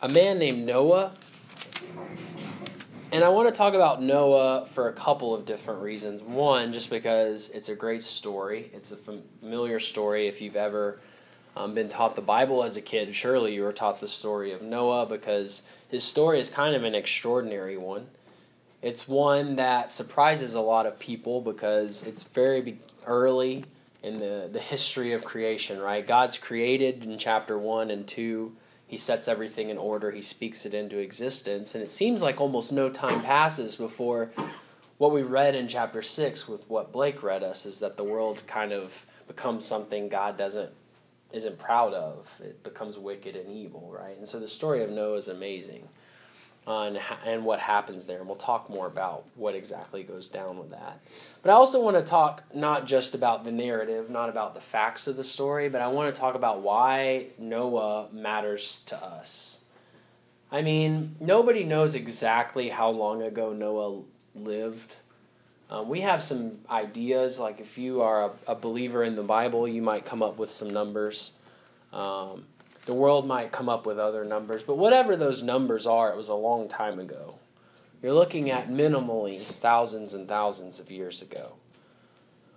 a man named Noah. And I want to talk about Noah for a couple of different reasons. One, just because it's a great story. It's a familiar story. If you've ever um, been taught the Bible as a kid, surely you were taught the story of Noah because his story is kind of an extraordinary one. It's one that surprises a lot of people because it's very early in the, the history of creation, right? God's created in chapter 1 and 2 he sets everything in order, he speaks it into existence. And it seems like almost no time passes before what we read in chapter 6 with what Blake read us is that the world kind of becomes something God doesn't isn't proud of. It becomes wicked and evil, right? And so the story of Noah is amazing on and what happens there, and we'll talk more about what exactly goes down with that. But I also want to talk not just about the narrative, not about the facts of the story, but I want to talk about why Noah matters to us. I mean, nobody knows exactly how long ago Noah lived. Um, we have some ideas, like if you are a, a, believer in the Bible, you might come up with some numbers. Um, the world might come up with other numbers, but whatever those numbers are, it was a long time ago. You're looking at minimally thousands and thousands of years ago.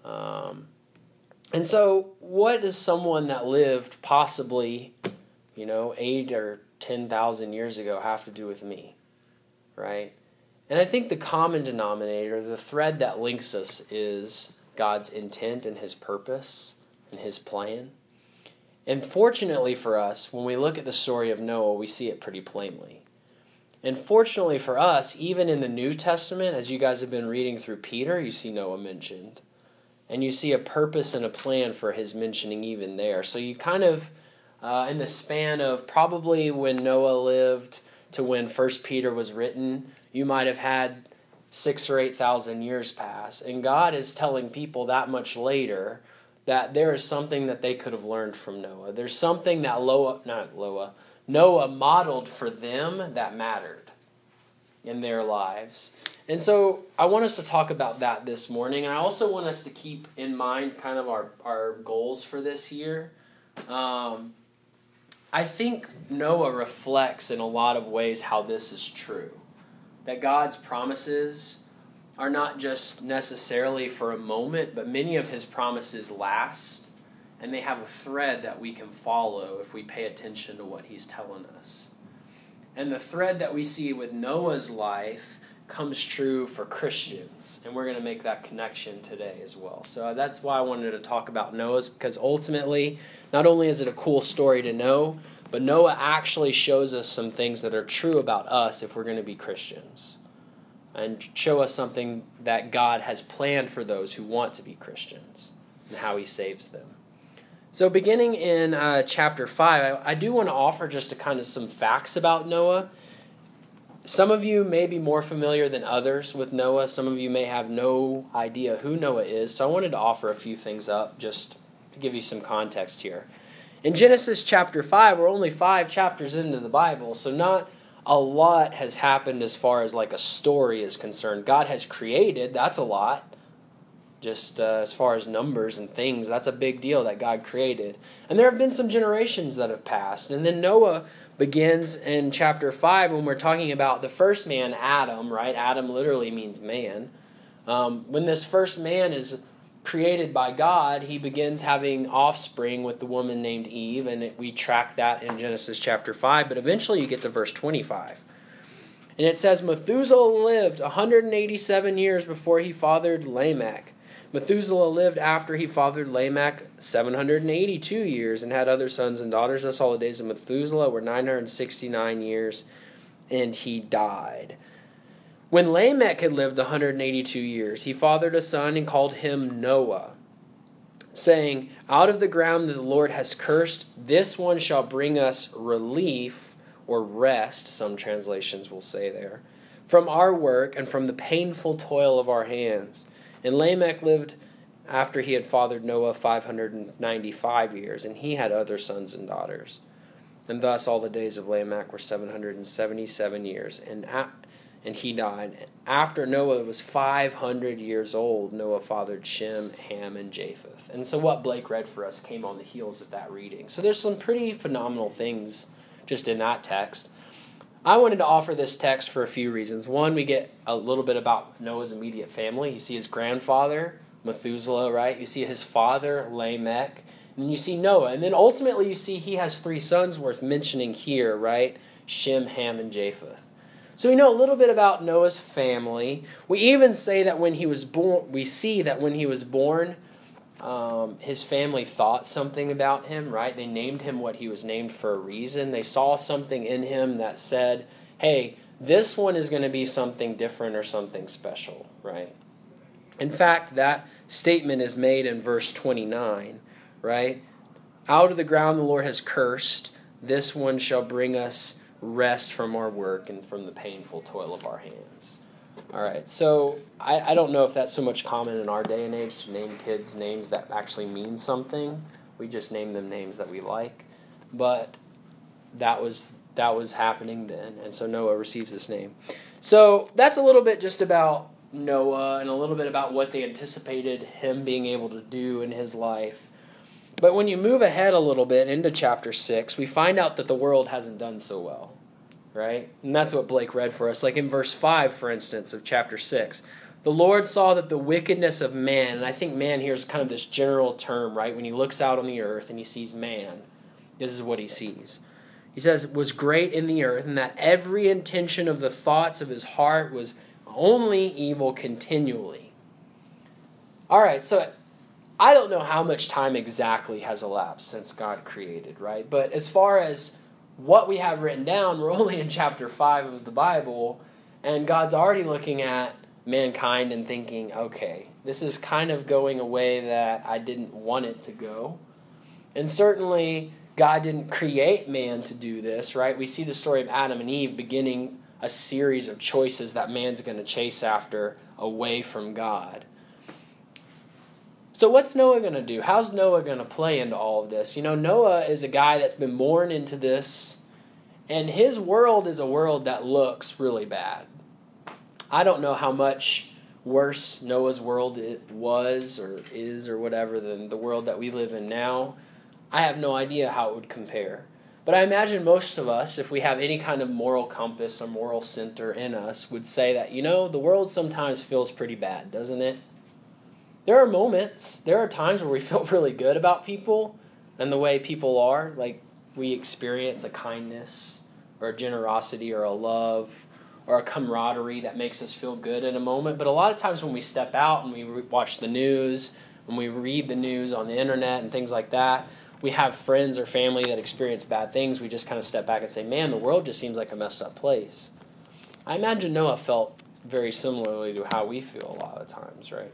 Um, and so, what does someone that lived possibly, you know, eight or 10,000 years ago have to do with me? Right? And I think the common denominator, the thread that links us, is God's intent and His purpose and His plan. And fortunately for us, when we look at the story of Noah, we see it pretty plainly. And fortunately for us, even in the New Testament, as you guys have been reading through Peter, you see Noah mentioned. And you see a purpose and a plan for his mentioning even there. So you kind of, uh, in the span of probably when Noah lived to when First Peter was written, you might have had six or eight thousand years pass. And God is telling people that much later that there is something that they could have learned from Noah. There's something that Loa, not Loa, Noah modeled for them that mattered in their lives. And so I want us to talk about that this morning. And I also want us to keep in mind kind of our, our goals for this year. Um, I think Noah reflects in a lot of ways how this is true. That God's promises are not just necessarily for a moment, but many of his promises last, and they have a thread that we can follow if we pay attention to what he's telling us. And the thread that we see with Noah's life comes true for Christians, and we're going to make that connection today as well. So uh, that's why I wanted to talk about Noah's, because ultimately, not only is it a cool story to know, but Noah actually shows us some things that are true about us if we're going to be Christians and show us something that God has planned for those who want to be Christians and how He saves them. So, beginning in uh, chapter 5, I, I do want to offer just a kind of some facts about Noah. Some of you may be more familiar than others with Noah. Some of you may have no idea who Noah is. So, I wanted to offer a few things up just to give you some context here. In Genesis chapter 5, we're only five chapters into the Bible, so not a lot has happened as far as like a story is concerned. God has created, that's a lot. Just uh, as far as numbers and things, that's a big deal that God created. And there have been some generations that have passed. And then Noah begins in chapter 5 when we're talking about the first man, Adam, right? Adam literally means man. Um, when this first man is created by God, he begins having offspring with the woman named Eve, and it, we track that in Genesis chapter 5. But eventually you get to verse 25. And it says Methuselah lived 187 years before he fathered Lamech. Methuselah lived after he fathered Lamech 782 years and had other sons and daughters. Thus, all the days of Methuselah were 969 years, and he died. When Lamech had lived 182 years, he fathered a son and called him Noah, saying, Out of the ground that the Lord has cursed, this one shall bring us relief or rest, some translations will say there, from our work and from the painful toil of our hands. And Lamech lived after he had fathered Noah 595 years, and he had other sons and daughters. And thus all the days of Lamech were 777 years. And and he died. After Noah was 500 years old, Noah fathered Shem, Ham, and Japheth. And so what Blake read for us came on the heels of that reading. So there's some pretty phenomenal things just in that text. I wanted to offer this text for a few reasons. One, we get a little bit about Noah's immediate family. You see his grandfather, Methuselah, right? You see his father, Lamech. And you see Noah. And then ultimately, you see he has three sons worth mentioning here, right? Shem, Ham, and Japheth. So we know a little bit about Noah's family. We even say that when he was born, we see that when he was born, um, his family thought something about him, right? They named him what he was named for a reason. They saw something in him that said, hey, this one is going to be something different or something special, right? In fact, that statement is made in verse 29, right? Out of the ground the Lord has cursed, this one shall bring us rest from our work and from the painful toil of our hands. All right, so I, I don't know if that's so much common in our day and age to name kids names that actually mean something. We just name them names that we like, but that was that was happening then, and so Noah receives this name. So that's a little bit just about Noah and a little bit about what they anticipated him being able to do in his life. But when you move ahead a little bit into chapter 6, we find out that the world hasn't done so well right? And that's what Blake read for us. Like in verse 5, for instance, of chapter 6. The Lord saw that the wickedness of man, and I think man here is kind of this general term, right? When he looks out on the earth and he sees man, this is what he sees. He says, was great in the earth, and that every intention of the thoughts of his heart was only evil continually. All right, so I don't know how much time exactly has elapsed since God created, right? But as far as what we have written down, we're only in chapter 5 of the Bible, and God's already looking at mankind and thinking, okay, this is kind of going a way that I didn't want it to go. And certainly, God didn't create man to do this, right? We see the story of Adam and Eve beginning a series of choices that man's going to chase after away from God. So, what's Noah going to do? How's Noah going to play into all of this? You know, Noah is a guy that's been born into this, and his world is a world that looks really bad. I don't know how much worse Noah's world it was or is or whatever than the world that we live in now. I have no idea how it would compare. But I imagine most of us, if we have any kind of moral compass or moral center in us, would say that, you know, the world sometimes feels pretty bad, doesn't it? There are moments, there are times where we feel really good about people and the way people are. Like we experience a kindness or a generosity or a love or a camaraderie that makes us feel good in a moment. But a lot of times when we step out and we watch the news, when we read the news on the internet and things like that, we have friends or family that experience bad things. We just kind of step back and say, man, the world just seems like a messed up place. I imagine Noah felt very similarly to how we feel a lot of times, right?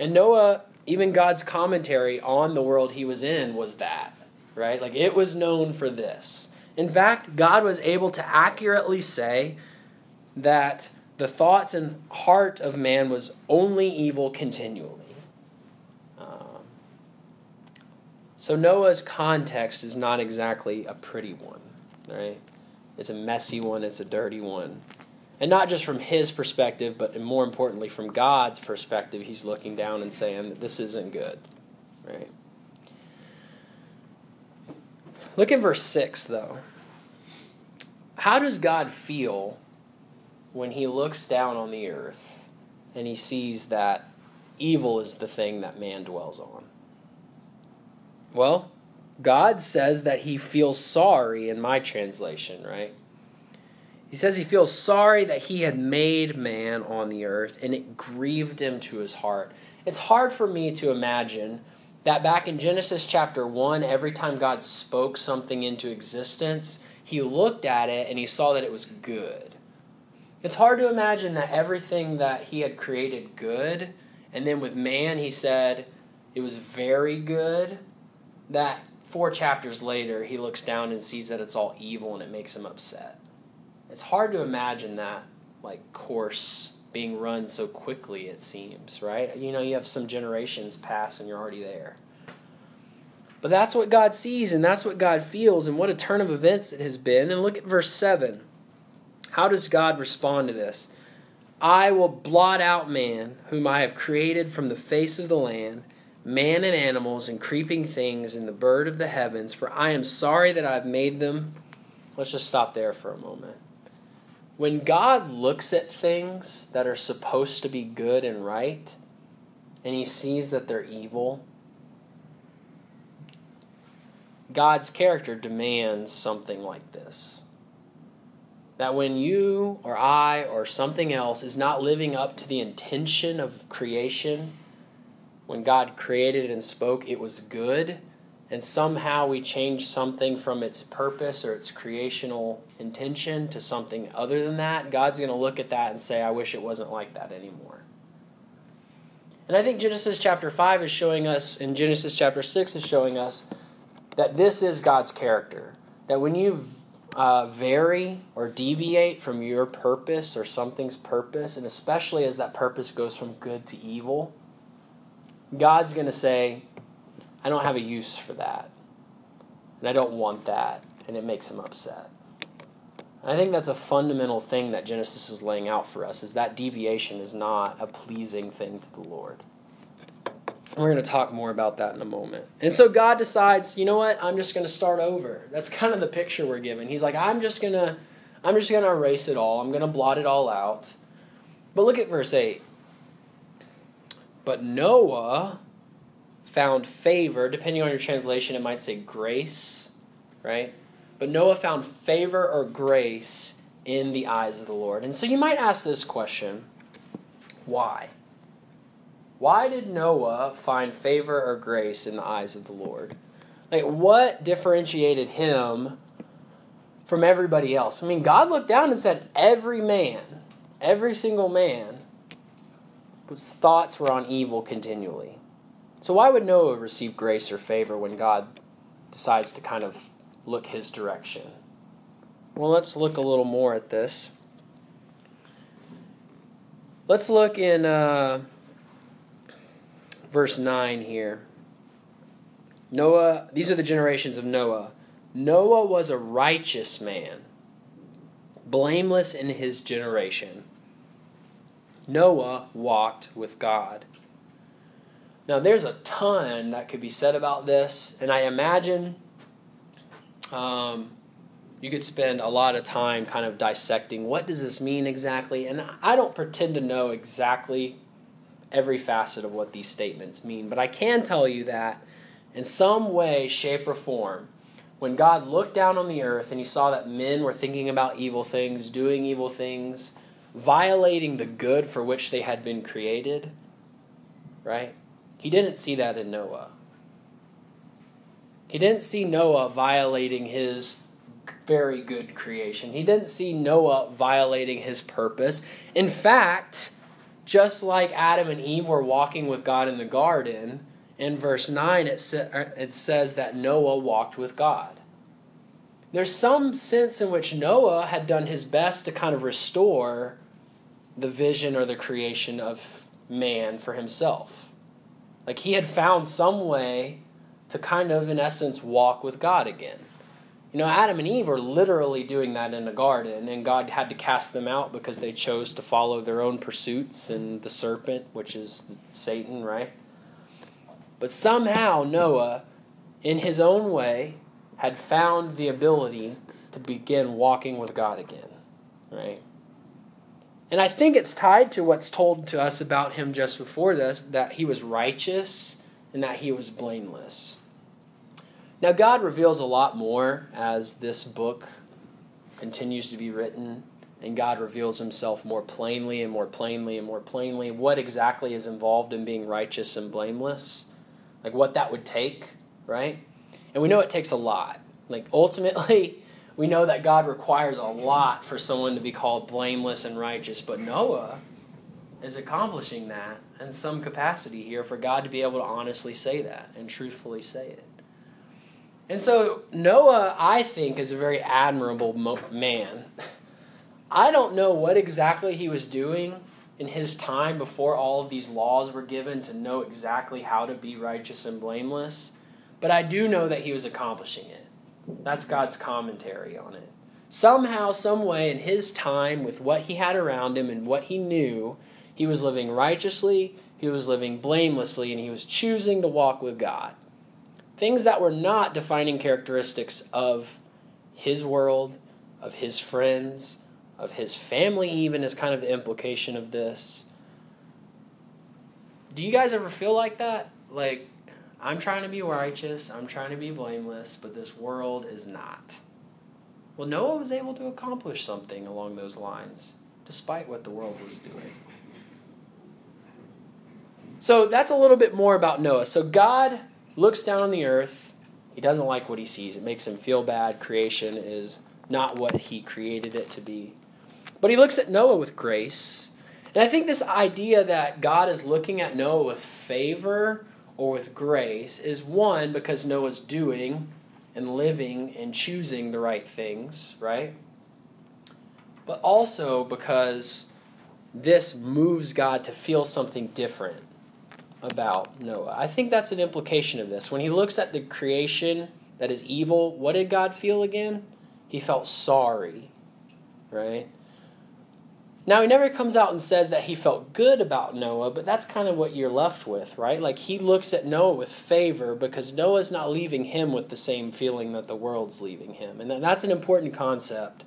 And Noah, even God's commentary on the world he was in was that, right? Like it was known for this. In fact, God was able to accurately say that the thoughts and heart of man was only evil continually. Um, so Noah's context is not exactly a pretty one, right? It's a messy one, it's a dirty one. And not just from his perspective, but more importantly, from God's perspective, he's looking down and saying that this isn't good. Right? Look at verse 6, though. How does God feel when he looks down on the earth and he sees that evil is the thing that man dwells on? Well, God says that he feels sorry in my translation, right? He says he feels sorry that he had made man on the earth and it grieved him to his heart. It's hard for me to imagine that back in Genesis chapter 1, every time God spoke something into existence, he looked at it and he saw that it was good. It's hard to imagine that everything that he had created good, and then with man he said it was very good, that four chapters later he looks down and sees that it's all evil and it makes him upset. It's hard to imagine that like course being run so quickly it seems, right? You know, you have some generations pass and you're already there. But that's what God sees and that's what God feels and what a turn of events it has been. And look at verse 7. How does God respond to this? I will blot out man, whom I have created from the face of the land, man and animals and creeping things and the bird of the heavens, for I am sorry that I have made them. Let's just stop there for a moment. When God looks at things that are supposed to be good and right, and he sees that they're evil, God's character demands something like this. That when you or I or something else is not living up to the intention of creation, when God created and spoke, it was good, and somehow we change something from its purpose or its creational intention to something other than that, God's going to look at that and say, I wish it wasn't like that anymore. And I think Genesis chapter 5 is showing us, and Genesis chapter 6 is showing us that this is God's character. That when you uh, vary or deviate from your purpose or something's purpose, and especially as that purpose goes from good to evil, God's going to say, I don't have a use for that. And I don't want that. And it makes him upset. And I think that's a fundamental thing that Genesis is laying out for us is that deviation is not a pleasing thing to the Lord. We're going to talk more about that in a moment. And so God decides, you know what? I'm just going to start over. That's kind of the picture we're given. He's like, I'm just going to I'm just going to erase it all. I'm going to blot it all out. But look at verse 8. But Noah found favor, depending on your translation, it might say grace, right? But Noah found favor or grace in the eyes of the Lord. And so you might ask this question why? Why did Noah find favor or grace in the eyes of the Lord? Like, what differentiated him from everybody else? I mean, God looked down and said, every man, every single man, whose thoughts were on evil continually. So, why would Noah receive grace or favor when God decides to kind of look his direction? Well, let's look a little more at this. Let's look in. Uh, verse 9 here. Noah, these are the generations of Noah. Noah was a righteous man, blameless in his generation. Noah walked with God. Now, there's a ton that could be said about this, and I imagine um, you could spend a lot of time kind of dissecting what does this mean exactly. And I don't pretend to know exactly every facet of what these statements mean. But I can tell you that in some way, shape, or form, when God looked down on the earth and he saw that men were thinking about evil things, doing evil things, violating the good for which they had been created, right? He didn't see that in Noah. He didn't see Noah violating his very good creation. He didn't see Noah violating his purpose. In fact, just like Adam and Eve were walking with God in the garden, in verse 9 it, sa- er, it says that Noah walked with God. There's some sense in which Noah had done his best to kind of restore the vision or the creation of man for himself. Like he had found some way to kind of, in essence, walk with God again. You know, Adam and Eve were literally doing that in a garden, and God had to cast them out because they chose to follow their own pursuits and the serpent, which is Satan, right? But somehow Noah, in his own way, had found the ability to begin walking with God again, right? And I think it's tied to what's told to us about him just before this that he was righteous and that he was blameless. Now, God reveals a lot more as this book continues to be written, and God reveals himself more plainly and more plainly and more plainly what exactly is involved in being righteous and blameless, like what that would take, right? And we know it takes a lot. Like, ultimately, we know that God requires a lot for someone to be called blameless and righteous, but Noah is accomplishing that in some capacity here for God to be able to honestly say that and truthfully say it. And so Noah, I think, is a very admirable mo- man. I don't know what exactly he was doing in his time before all of these laws were given to know exactly how to be righteous and blameless, but I do know that he was accomplishing it. That's God's commentary on it. Somehow, some way, in his time, with what he had around him and what he knew, he was living righteously, he was living blamelessly, and he was choosing to walk with God things that were not defining characteristics of his world, of his friends, of his family, even, is kind of the implication of this. Do you guys ever feel like that? Like, I'm trying to be righteous, I'm trying to be blameless, but this world is not. Well, Noah was able to accomplish something along those lines, despite what the world was doing. So that's a little bit more about Noah. So God looks down on the earth. He doesn't like what he sees. It makes him feel bad. Creation is not what he created it to be. But he looks at Noah with grace. And I think this idea that God is looking at Noah with favor or with grace is one, because Noah's doing and living and choosing the right things, right? But also because this moves God to feel something different about Noah. I think that's an implication of this. When he looks at the creation that is evil, what did God feel again? He felt sorry, right? Now, he never comes out and says that he felt good about Noah, but that's kind of what you're left with, right? Like, he looks at Noah with favor because Noah's not leaving him with the same feeling that the world's leaving him. And that's an important concept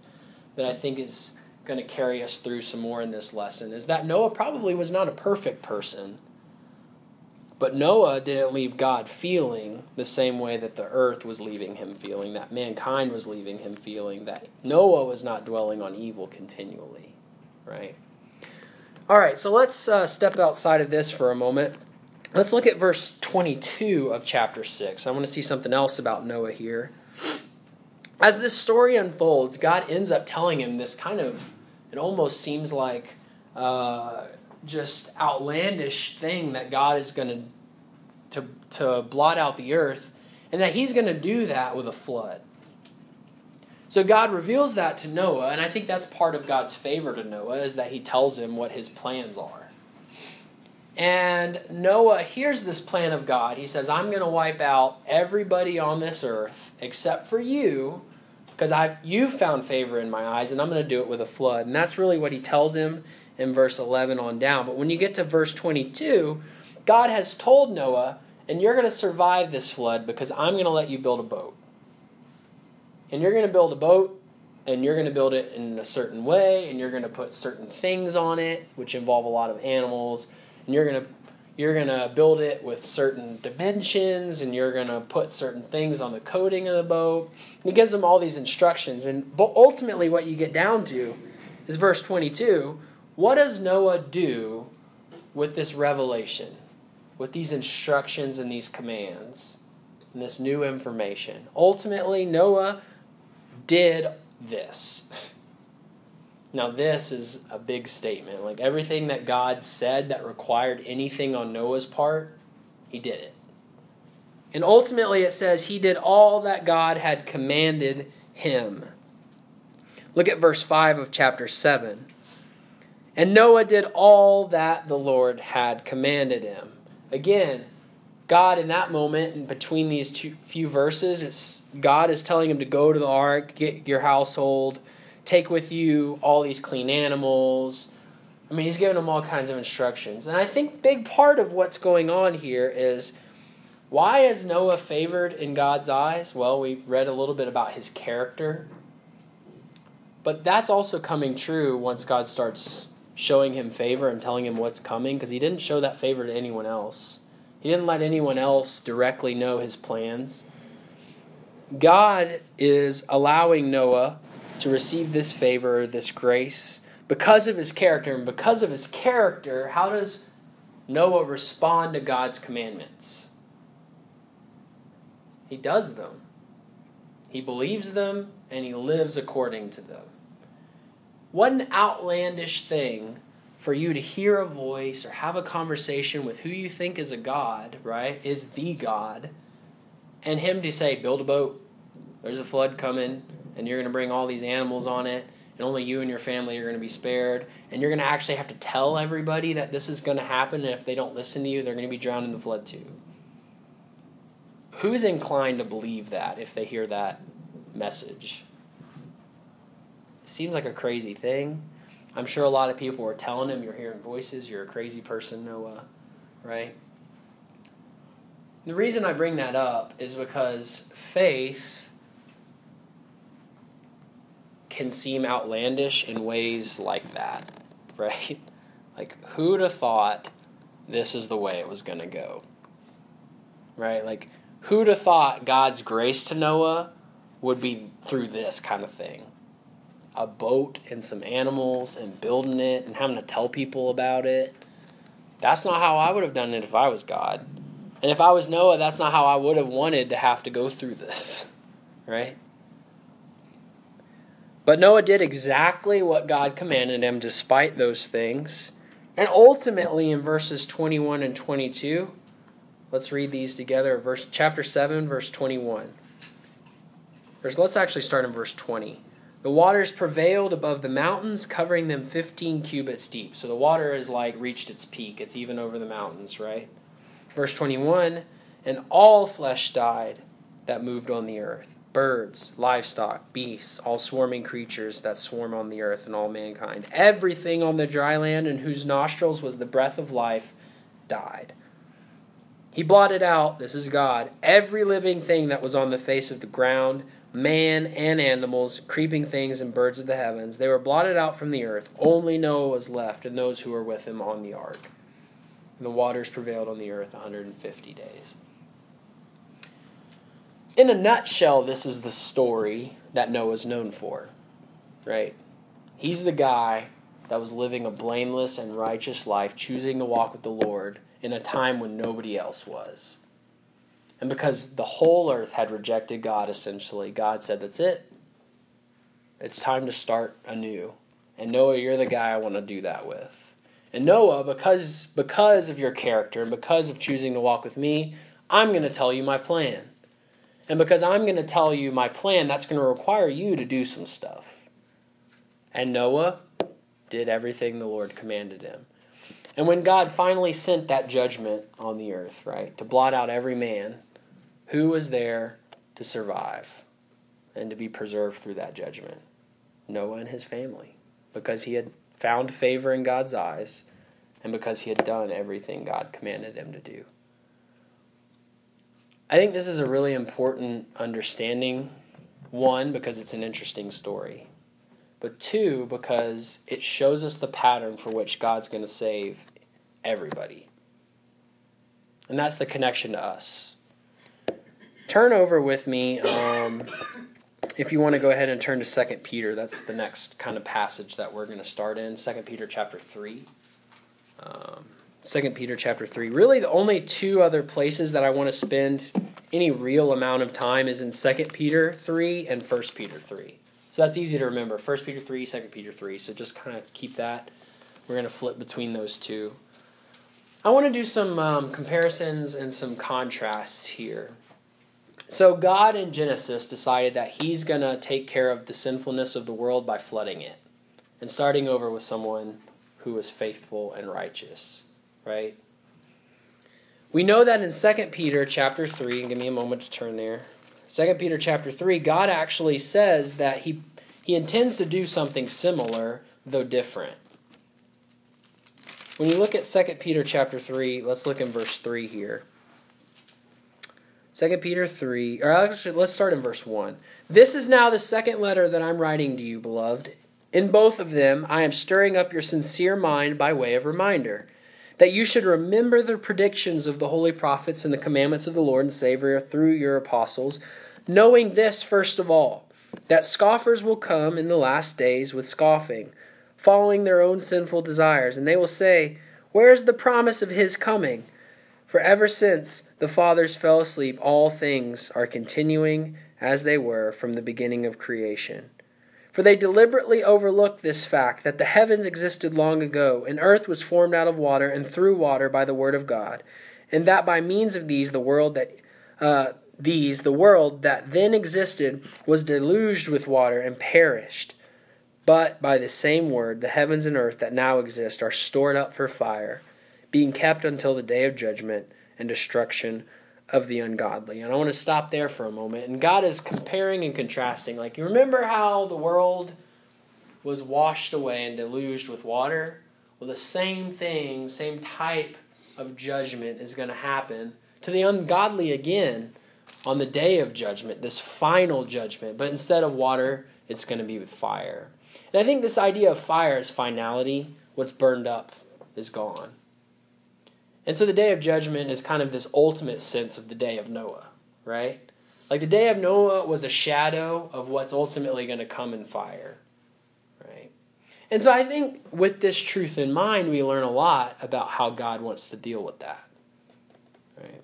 that I think is going to carry us through some more in this lesson is that Noah probably was not a perfect person. But Noah didn't leave God feeling the same way that the earth was leaving him feeling, that mankind was leaving him feeling, that Noah was not dwelling on evil continually, right? All right, so let's uh, step outside of this for a moment. Let's look at verse 22 of chapter 6. I want to see something else about Noah here. As this story unfolds, God ends up telling him this kind of, it almost seems like uh, just outlandish thing that God is going to, to, blot out the earth, and that he's going to do that with a flood. So God reveals that to Noah, and I think that's part of God's favor to Noah is that he tells him what his plans are. And Noah hears this plan of God. He says, I'm going to wipe out everybody on this earth except for you, because I've you've found favor in my eyes, and I'm going to do it with a flood. And that's really what he tells him in verse 11 on down. But when you get to verse 22, God has told Noah, and you're going to survive this flood because I'm going to let you build a boat. And you're going to build a boat, and you're going to build it in a certain way, and you're going to put certain things on it, which involve a lot of animals, and you're going to you're going to build it with certain dimensions and you're going to put certain things on the coating of the boat. And he gives them all these instructions. And ultimately, what you get down to is verse 22 what does Noah do with this revelation, with these instructions and these commands, and this new information? Ultimately, Noah did this. Now, this is a big statement. Like everything that God said that required anything on Noah's part, he did it. And ultimately, it says he did all that God had commanded him. Look at verse 5 of chapter 7. And Noah did all that the Lord had commanded him. Again, God in that moment, and between these two few verses, it's God is telling him to go to the ark, get your household, take with you all these clean animals. I mean, he's giving them all kinds of instructions. And I think big part of what's going on here is why is Noah favored in God's eyes? Well, we read a little bit about his character. But that's also coming true once God starts showing him favor and telling him what's coming because he didn't show that favor to anyone else. He didn't let anyone else directly know his plans. God is allowing Noah to receive this favor, this grace, because of his character. And because of his character, how does Noah respond to God's commandments? He does them, he believes them, and he lives according to them. What an outlandish thing for you to hear a voice or have a conversation with who you think is a God, right? Is the God. And him to say, build a boat. There's a flood coming, and you're going to bring all these animals on it, and only you and your family are going to be spared. And you're going to actually have to tell everybody that this is going to happen, and if they don't listen to you, they're going to be drowned in the flood too. Who's inclined to believe that if they hear that message? It seems like a crazy thing. I'm sure a lot of people were telling him, You're hearing voices, you're a crazy person, Noah, right? The reason I bring that up is because faith can seem outlandish in ways like that, right? Like, who'd have thought this is the way it was going to go? Right? Like, who'd have thought God's grace to Noah would be through this kind of thing? A boat and some animals and building it and having to tell people about it. That's not how I would have done it if I was God. And if I was Noah, that's not how I would have wanted to have to go through this. Right? But Noah did exactly what God commanded him despite those things. And ultimately in verses 21 and 22, let's read these together. Verse chapter 7 verse 21. Verse, let's actually start in verse 20. The waters prevailed above the mountains, covering them 15 cubits deep. So the water has like reached its peak. It's even over the mountains, right? Verse 21, and all flesh died that moved on the earth birds, livestock, beasts, all swarming creatures that swarm on the earth, and all mankind. Everything on the dry land in whose nostrils was the breath of life died. He blotted out, this is God, every living thing that was on the face of the ground, man and animals, creeping things, and birds of the heavens. They were blotted out from the earth. Only Noah was left, and those who were with him on the ark. And the waters prevailed on the earth 150 days in a nutshell, this is the story that Noah's known for, right? He's the guy that was living a blameless and righteous life, choosing to walk with the Lord in a time when nobody else was. And because the whole earth had rejected God, essentially, God said, That's it. It's time to start anew. And Noah, you're the guy I want to do that with. And Noah, because, because of your character and because of choosing to walk with me, I'm going to tell you my plan. And because I'm going to tell you my plan, that's going to require you to do some stuff. And Noah did everything the Lord commanded him. And when God finally sent that judgment on the earth, right, to blot out every man, who was there to survive and to be preserved through that judgment? Noah and his family, because he had found favor in God's eyes and because he had done everything God commanded him to do. I think this is a really important understanding. One, because it's an interesting story, but two, because it shows us the pattern for which God's going to save everybody. And that's the connection to us. Turn over with me, um, if you want to go ahead and turn to Second Peter. That's the next kind of passage that we're going to start in. Second Peter chapter 3. Um, Second Peter chapter 3. Really the only two other places that I want to spend any real amount of time is in Second Peter 3 and First Peter 3. So that's easy to remember. First Peter 3, 2 Peter 3. So just kind of keep that. We're going to flip between those two. I want to do some um, comparisons and some contrasts here. So God in Genesis decided that he's going to take care of the sinfulness of the world by flooding it and starting over with someone who was faithful and righteous right? We know that in 2 Peter chapter 3, and give me a moment to turn there. 2 Peter chapter 3, God actually says that he, he intends to do something similar, though different. When you look at 2 Peter chapter 3, let's look in verse 3 here. 2 Peter 3, or actually, let's start in verse 1. This is now the second letter that I'm writing to you, beloved. In both of them, I am stirring up your sincere mind by way of reminder that you should remember the predictions of the holy prophets and the commandments of the Lord and Savior through your apostles, knowing this first of all, that scoffers will come in the last days with scoffing, following their own sinful desires, and they will say, Where is the promise of his coming? For ever since the fathers fell asleep, all things are continuing as they were from the beginning of creation. For they deliberately overlooked this fact that the heavens existed long ago, and earth was formed out of water and through water by the word of God, and that by means of these the world that uh, these the world that then existed was deluged with water and perished. But by the same word, the heavens and earth that now exist are stored up for fire, being kept until the day of judgment and destruction of the ungodly. And I want to stop there for a moment. And God is comparing and contrasting. Like, you remember how the world was washed away and deluged with water? Well, the same thing, same type of judgment is going to happen to the ungodly again on the day of judgment, this final judgment. But instead of water, it's going to be with fire. And I think this idea of fire is finality. What's burned up is gone. And so the day of judgment is kind of this ultimate sense of the day of Noah, right? Like the day of Noah was a shadow of what's ultimately going to come in fire, right? And so I think with this truth in mind, we learn a lot about how God wants to deal with that, right?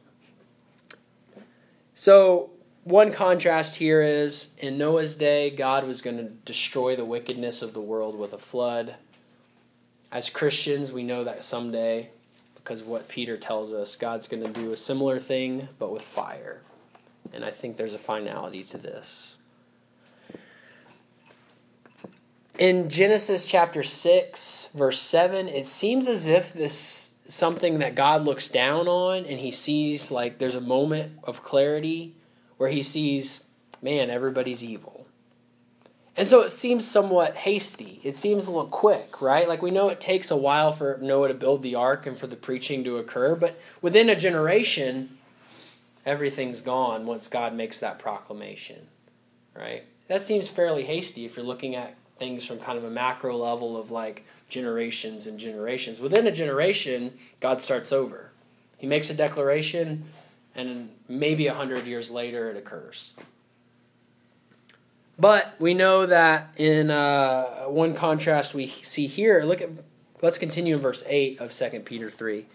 So one contrast here is in Noah's day, God was going to destroy the wickedness of the world with a flood. As Christians, we know that someday, because what Peter tells us, God's going to do a similar thing, but with fire. And I think there's a finality to this. In Genesis chapter 6, verse 7, it seems as if this something that God looks down on and he sees like there's a moment of clarity where he sees, man, everybody's evil. And so it seems somewhat hasty. It seems a little quick, right? Like we know it takes a while for Noah to build the ark and for the preaching to occur, but within a generation, everything's gone once God makes that proclamation, right? That seems fairly hasty if you're looking at things from kind of a macro level of like generations and generations. Within a generation, God starts over. He makes a declaration, and maybe a hundred years later it occurs. But we know that in uh, one contrast we see here, look at let's continue in verse 8 of 2 Peter 3.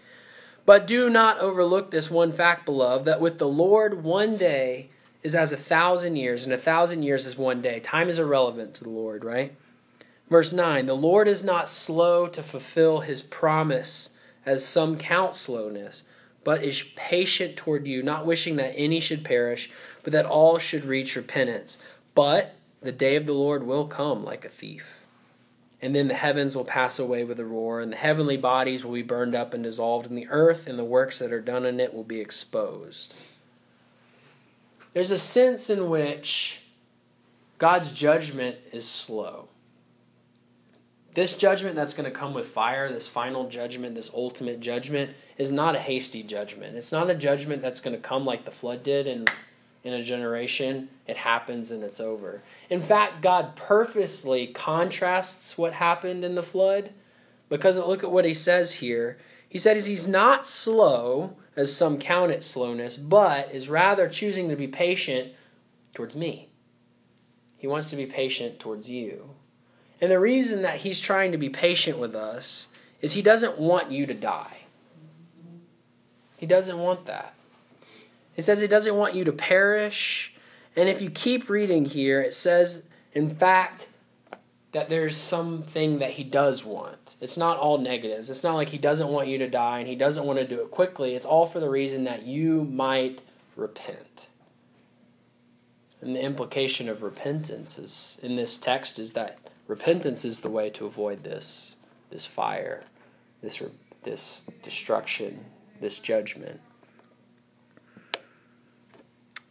But do not overlook this one fact, beloved, that with the Lord one day is as a thousand years, and a thousand years is one day. Time is irrelevant to the Lord, right? Verse 9 The Lord is not slow to fulfill his promise, as some count slowness but is patient toward you, not wishing that any should perish, but that all should reach repentance. But the day of the Lord will come like a thief. And then the heavens will pass away with a roar, and the heavenly bodies will be burned up and dissolved in the earth, and the works that are done in it will be exposed. There's a sense in which God's judgment is slow. This judgment that's going to come with fire, this final judgment, this ultimate judgment, is not a hasty judgment. It's not a judgment that's going to come like the flood did in, in a generation. It happens and it's over. In fact, God purposely contrasts what happened in the flood because look at what he says here. He says he's not slow, as some count it slowness, but is rather choosing to be patient towards me. He wants to be patient towards you. And the reason that he's trying to be patient with us is he doesn't want you to die. He doesn't want that. He says he doesn't want you to perish. And if you keep reading here, it says, in fact, that there's something that he does want. It's not all negatives. It's not like he doesn't want you to die and he doesn't want to do it quickly. It's all for the reason that you might repent. And the implication of repentance is in this text is that repentance is the way to avoid this this fire, this this destruction, this judgment.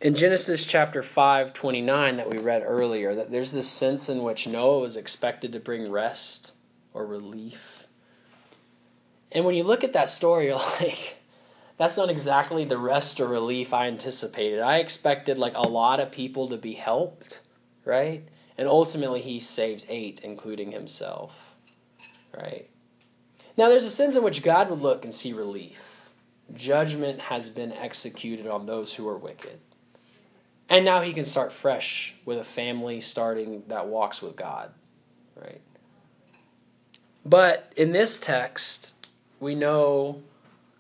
In Genesis chapter 5, 29, that we read earlier, that there's this sense in which Noah was expected to bring rest or relief. And when you look at that story, you're like, that's not exactly the rest or relief I anticipated. I expected like a lot of people to be helped, right? And ultimately, he saves eight, including himself, right? Now, there's a sense in which God would look and see relief judgment has been executed on those who are wicked. And now he can start fresh with a family starting that walks with God, right? But in this text, we know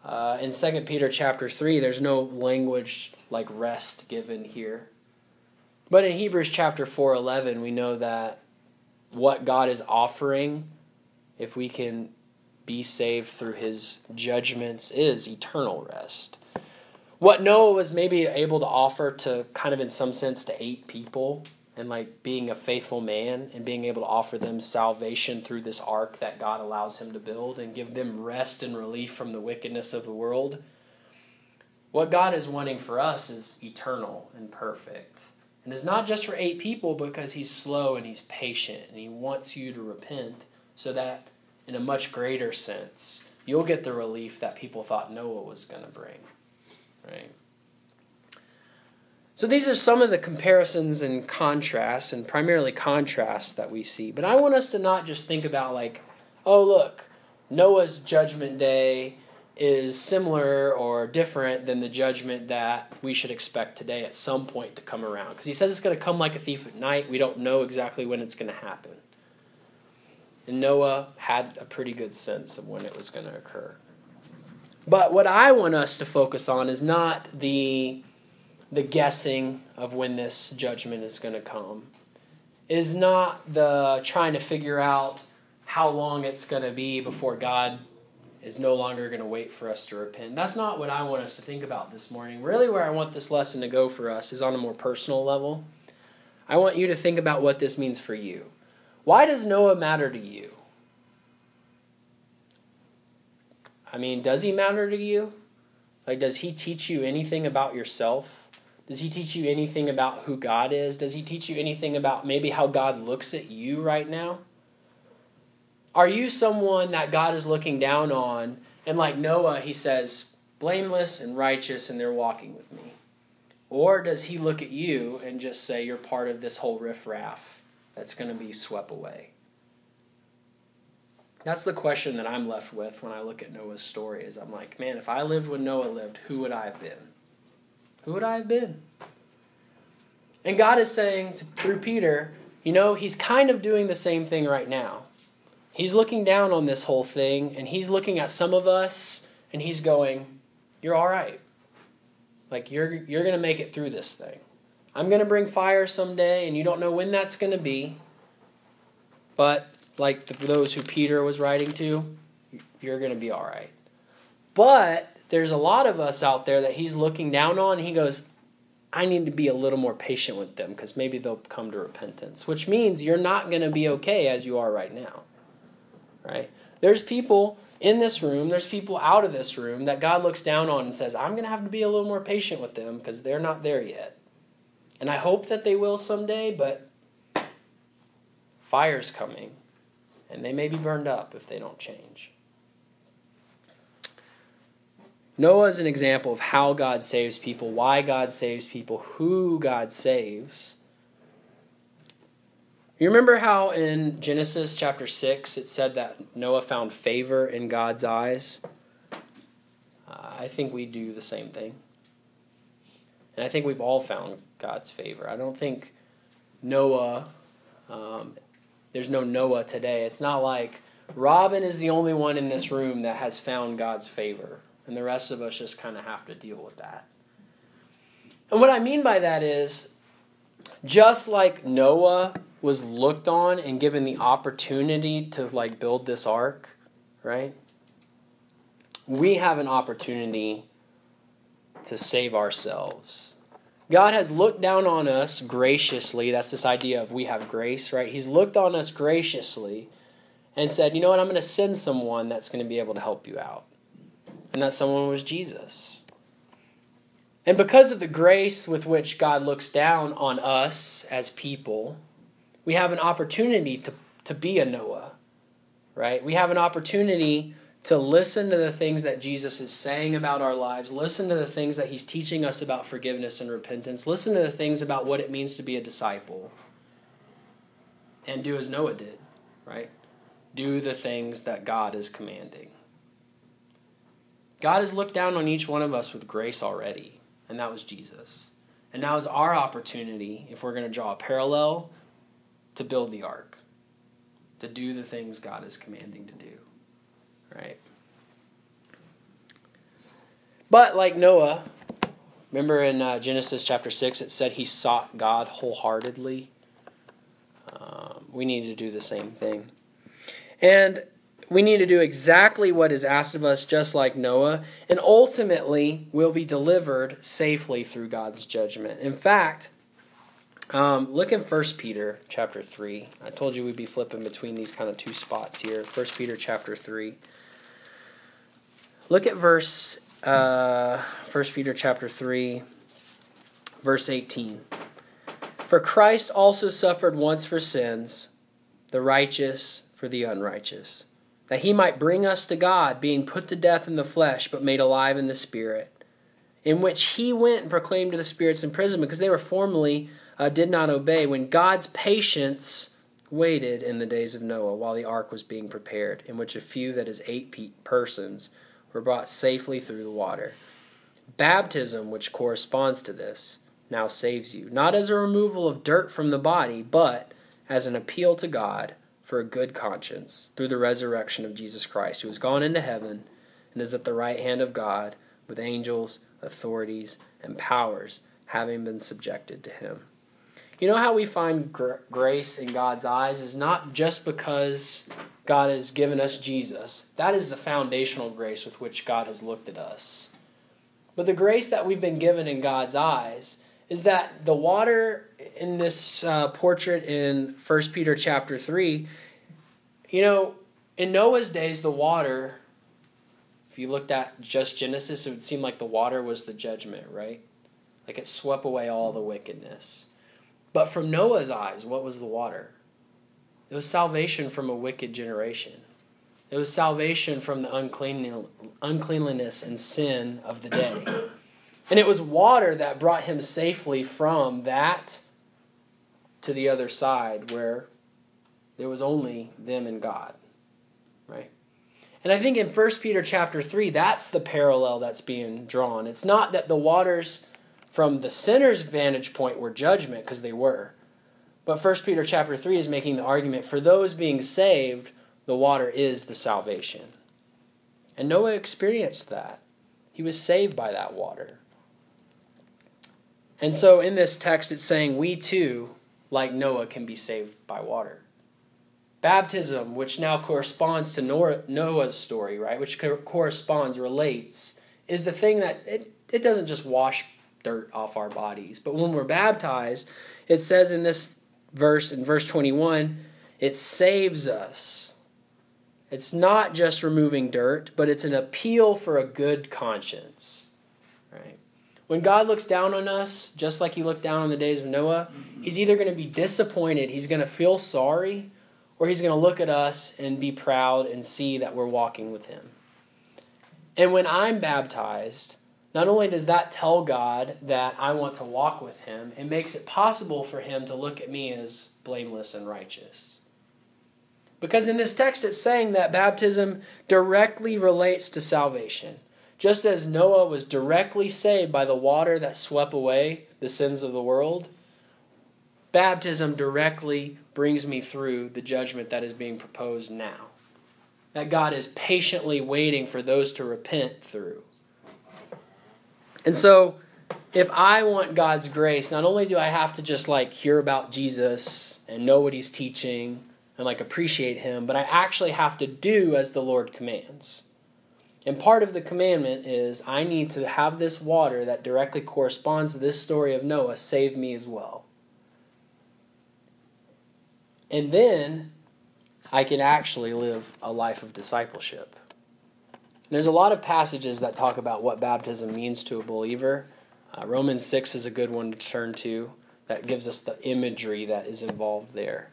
uh, in 2 Peter chapter 3, there's no language like rest given here. But in Hebrews chapter 4:11, we know that what God is offering, if we can be saved through his judgments is eternal rest. What Noah was maybe able to offer to kind of in some sense to eight people and like being a faithful man and being able to offer them salvation through this ark that God allows him to build and give them rest and relief from the wickedness of the world. What God is wanting for us is eternal and perfect. And it's not just for eight people because he's slow and he's patient and he wants you to repent so that in a much greater sense, you'll get the relief that people thought Noah was going to bring. Right? So these are some of the comparisons and contrasts, and primarily contrasts that we see. But I want us to not just think about, like, oh, look, Noah's judgment day is similar or different than the judgment that we should expect today at some point to come around. Because he says it's going to come like a thief at night. We don't know exactly when it's going to happen. And Noah had a pretty good sense of when it was going to occur. But what I want us to focus on is not the the guessing of when this judgment is going to come. Is not the trying to figure out how long it's going to be before God is no longer going to wait for us to repent. That's not what I want us to think about this morning. Really, where I want this lesson to go for us is on a more personal level. I want you to think about what this means for you. Why does Noah matter to you? I mean, does he matter to you? Like, does he teach you anything about yourself? Does he teach you anything about who God is? Does he teach you anything about maybe how God looks at you right now? Are you someone that God is looking down on? And like Noah, he says, blameless and righteous, and they're walking with me. Or does he look at you and just say, you're part of this whole riffraff that's going to be swept away? That's the question that I'm left with when I look at Noah's story. Is I'm like, man, if I lived when Noah lived, who would I have been? Who would I have been? And God is saying to, through Peter, you know, he's kind of doing the same thing right now. He's looking down on this whole thing, and he's looking at some of us, and he's going, "You're all right. Like you're you're gonna make it through this thing. I'm gonna bring fire someday, and you don't know when that's gonna be. But like the, those who Peter was writing to, you're going to be all right. But there's a lot of us out there that he's looking down on. he goes, I need to be a little more patient with them because maybe they'll come to repentance, which means you're not going to be okay as you are right now. Right? There's people in this room, there's people out of this room that God looks down on and says, I'm going to have to be a little more patient with them because they're not there yet. And I hope that they will someday, but fire's coming and they may be burned up if they don't change. Noah is an example of how God saves people, why God saves people, who God saves. You remember how in Genesis chapter 6 it said that Noah found favor in God's eyes? Uh, I think we do the same thing. And I think we've all found God's favor. I don't think Noah um, there's no Noah today. It's not like Robin is the only one in this room that has found God's favor, and the rest of us just kind of have to deal with that. And what I mean by that is just like Noah was looked on and given the opportunity to like build this ark, right? We have an opportunity to save ourselves God has looked down on us graciously. That's this idea of we have grace, right? He's looked on us graciously and said, you know what, I'm going to send someone that's going to be able to help you out. And that someone was Jesus. And because of the grace with which God looks down on us as people, we have an opportunity to, to be a Noah, right? We have an opportunity to listen to the things that Jesus is saying about our lives, listen to the things that he's teaching us about forgiveness and repentance, listen to the things about what it means to be a disciple, and do as Noah did, right? Do the things that God is commanding. God has looked down on each one of us with grace already, and that was Jesus. And now is our opportunity, if we're going to draw a parallel, to build the ark, to do the things God is commanding to do right? But like Noah, remember in uh, Genesis chapter 6, it said he sought God wholeheartedly. Um, we need to do the same thing. And we need to do exactly what is asked of us, just like Noah, and ultimately we'll be delivered safely through God's judgment. In fact, um, look in 1 Peter chapter 3. I told you we'd be flipping between these kind of two spots here. 1 Peter chapter 3. Look at verse uh, 1 Peter chapter 3, verse 18. For Christ also suffered once for sins, the righteous for the unrighteous, that he might bring us to God, being put to death in the flesh, but made alive in the spirit, in which he went and proclaimed to the spirits in prison because they were formerly uh, did not obey when God's patience waited in the days of Noah while the ark was being prepared, in which a few, that is, eight persons, were brought safely through the water. Baptism, which corresponds to this, now saves you, not as a removal of dirt from the body, but as an appeal to God for a good conscience through the resurrection of Jesus Christ, who has gone into heaven and is at the right hand of God with angels, authorities, and powers having been subjected to him. You know how we find gr- grace in God's eyes is not just because God has given us Jesus. That is the foundational grace with which God has looked at us. But the grace that we've been given in God's eyes is that the water in this uh, portrait in 1 Peter chapter 3, you know, in Noah's days, the water, if you looked at just Genesis, it would seem like the water was the judgment, right? Like it swept away all the wickedness. But from Noah's eyes, what was the water? It was salvation from a wicked generation. It was salvation from the uncleanliness and sin of the day. And it was water that brought him safely from that to the other side where there was only them and God. Right? And I think in 1 Peter chapter 3, that's the parallel that's being drawn. It's not that the waters from the sinner's vantage point were judgment, because they were. But 1 Peter chapter 3 is making the argument for those being saved, the water is the salvation. And Noah experienced that. He was saved by that water. And so in this text, it's saying we too, like Noah, can be saved by water. Baptism, which now corresponds to Noah's story, right, which corresponds, relates, is the thing that it, it doesn't just wash dirt off our bodies. But when we're baptized, it says in this verse, in verse 21, it saves us. It's not just removing dirt, but it's an appeal for a good conscience. Right? When God looks down on us, just like he looked down on the days of Noah, he's either going to be disappointed, he's going to feel sorry, or he's going to look at us and be proud and see that we're walking with him. And when I'm baptized, not only does that tell God that I want to walk with Him, it makes it possible for Him to look at me as blameless and righteous. Because in this text, it's saying that baptism directly relates to salvation. Just as Noah was directly saved by the water that swept away the sins of the world, baptism directly brings me through the judgment that is being proposed now. That God is patiently waiting for those to repent through. And so, if I want God's grace, not only do I have to just like hear about Jesus and know what he's teaching and like appreciate him, but I actually have to do as the Lord commands. And part of the commandment is I need to have this water that directly corresponds to this story of Noah save me as well. And then I can actually live a life of discipleship. There's a lot of passages that talk about what baptism means to a believer. Uh, Romans 6 is a good one to turn to that gives us the imagery that is involved there.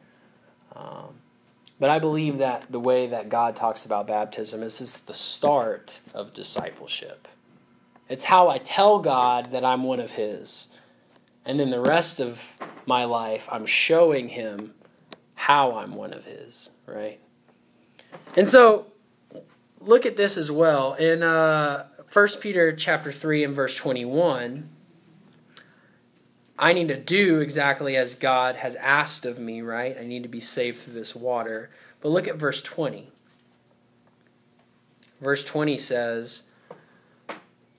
Um, but I believe that the way that God talks about baptism is it's the start of discipleship. It's how I tell God that I'm one of His. And then the rest of my life, I'm showing Him how I'm one of His, right? And so look at this as well in uh, 1 Peter chapter 3 and verse 21. I need to do exactly as God has asked of me, right? I need to be saved through this water. But look at verse 20. Verse 20 says,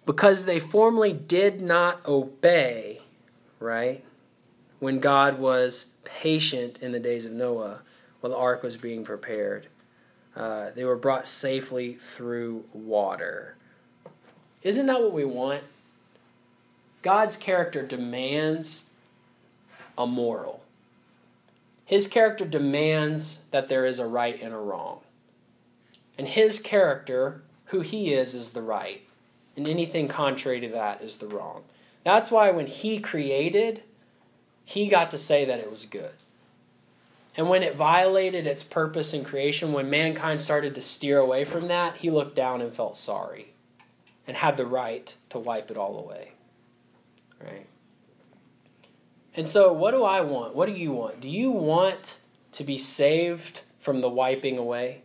Because they formerly did not obey, right? When God was patient in the days of Noah while the ark was being prepared. Uh, they were brought safely through water. Isn't that what we want? God's character demands a moral. His character demands that there is a right and a wrong. And his character, who he is, is the right. And anything contrary to that is the wrong. That's why when he created, he got to say that it was good. And when it violated its purpose in creation, when mankind started to steer away from that, he looked down and felt sorry and had the right to wipe it all away. Right? And so, what do I want? What do you want? Do you want to be saved from the wiping away?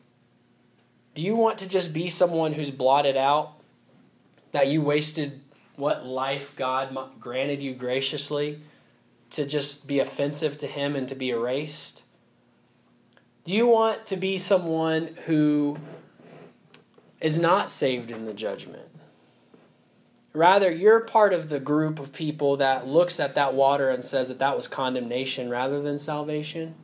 Do you want to just be someone who's blotted out? That you wasted what life God granted you graciously to just be offensive to Him and to be erased? Do you want to be someone who is not saved in the judgment? Rather, you're part of the group of people that looks at that water and says that that was condemnation rather than salvation?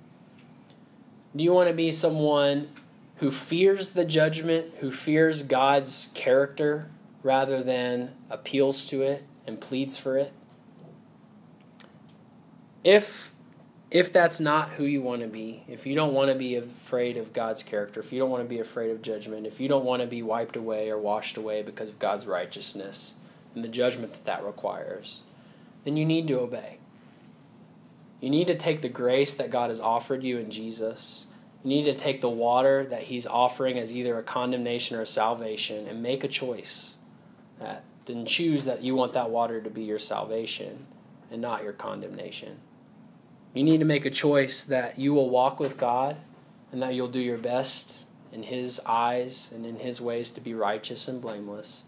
Do you want to be someone who fears the judgment, who fears God's character rather than appeals to it and pleads for it? If if that's not who you want to be, if you don't want to be afraid of God's character, if you don't want to be afraid of judgment, if you don't want to be wiped away or washed away because of God's righteousness, and the judgment that that requires, then you need to obey. You need to take the grace that God has offered you in Jesus. You need to take the water that He's offering as either a condemnation or a salvation and make a choice. That, then choose that you want that water to be your salvation and not your condemnation. You need to make a choice that you will walk with God and that you'll do your best in His eyes and in His ways to be righteous and blameless.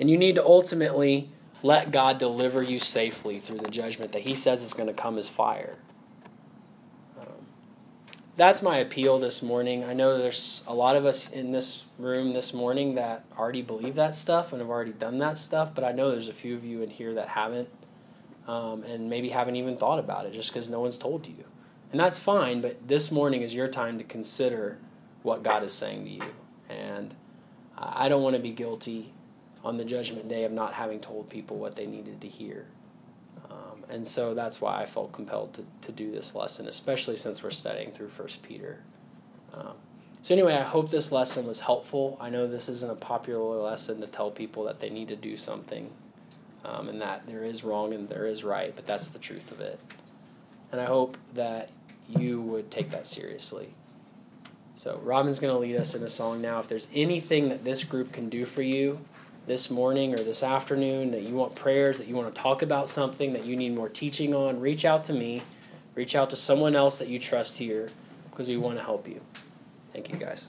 And you need to ultimately let God deliver you safely through the judgment that He says is going to come as fire. Um, that's my appeal this morning. I know there's a lot of us in this room this morning that already believe that stuff and have already done that stuff, but I know there's a few of you in here that haven't um, and maybe haven't even thought about it just because no one's told you. And that's fine, but this morning is your time to consider what God is saying to you. And I don't want to be guilty on the judgment day of not having told people what they needed to hear. Um, and so that's why I felt compelled to, to do this lesson, especially since we're studying through First Peter. Um, so anyway, I hope this lesson was helpful. I know this isn't a popular lesson to tell people that they need to do something, um, and that there is wrong and there is right, but that's the truth of it. And I hope that you would take that seriously. So Robin's going to lead us in a song now. If there's anything that this group can do for you, this morning or this afternoon, that you want prayers, that you want to talk about something, that you need more teaching on, reach out to me. Reach out to someone else that you trust here because we want to help you. Thank you, guys.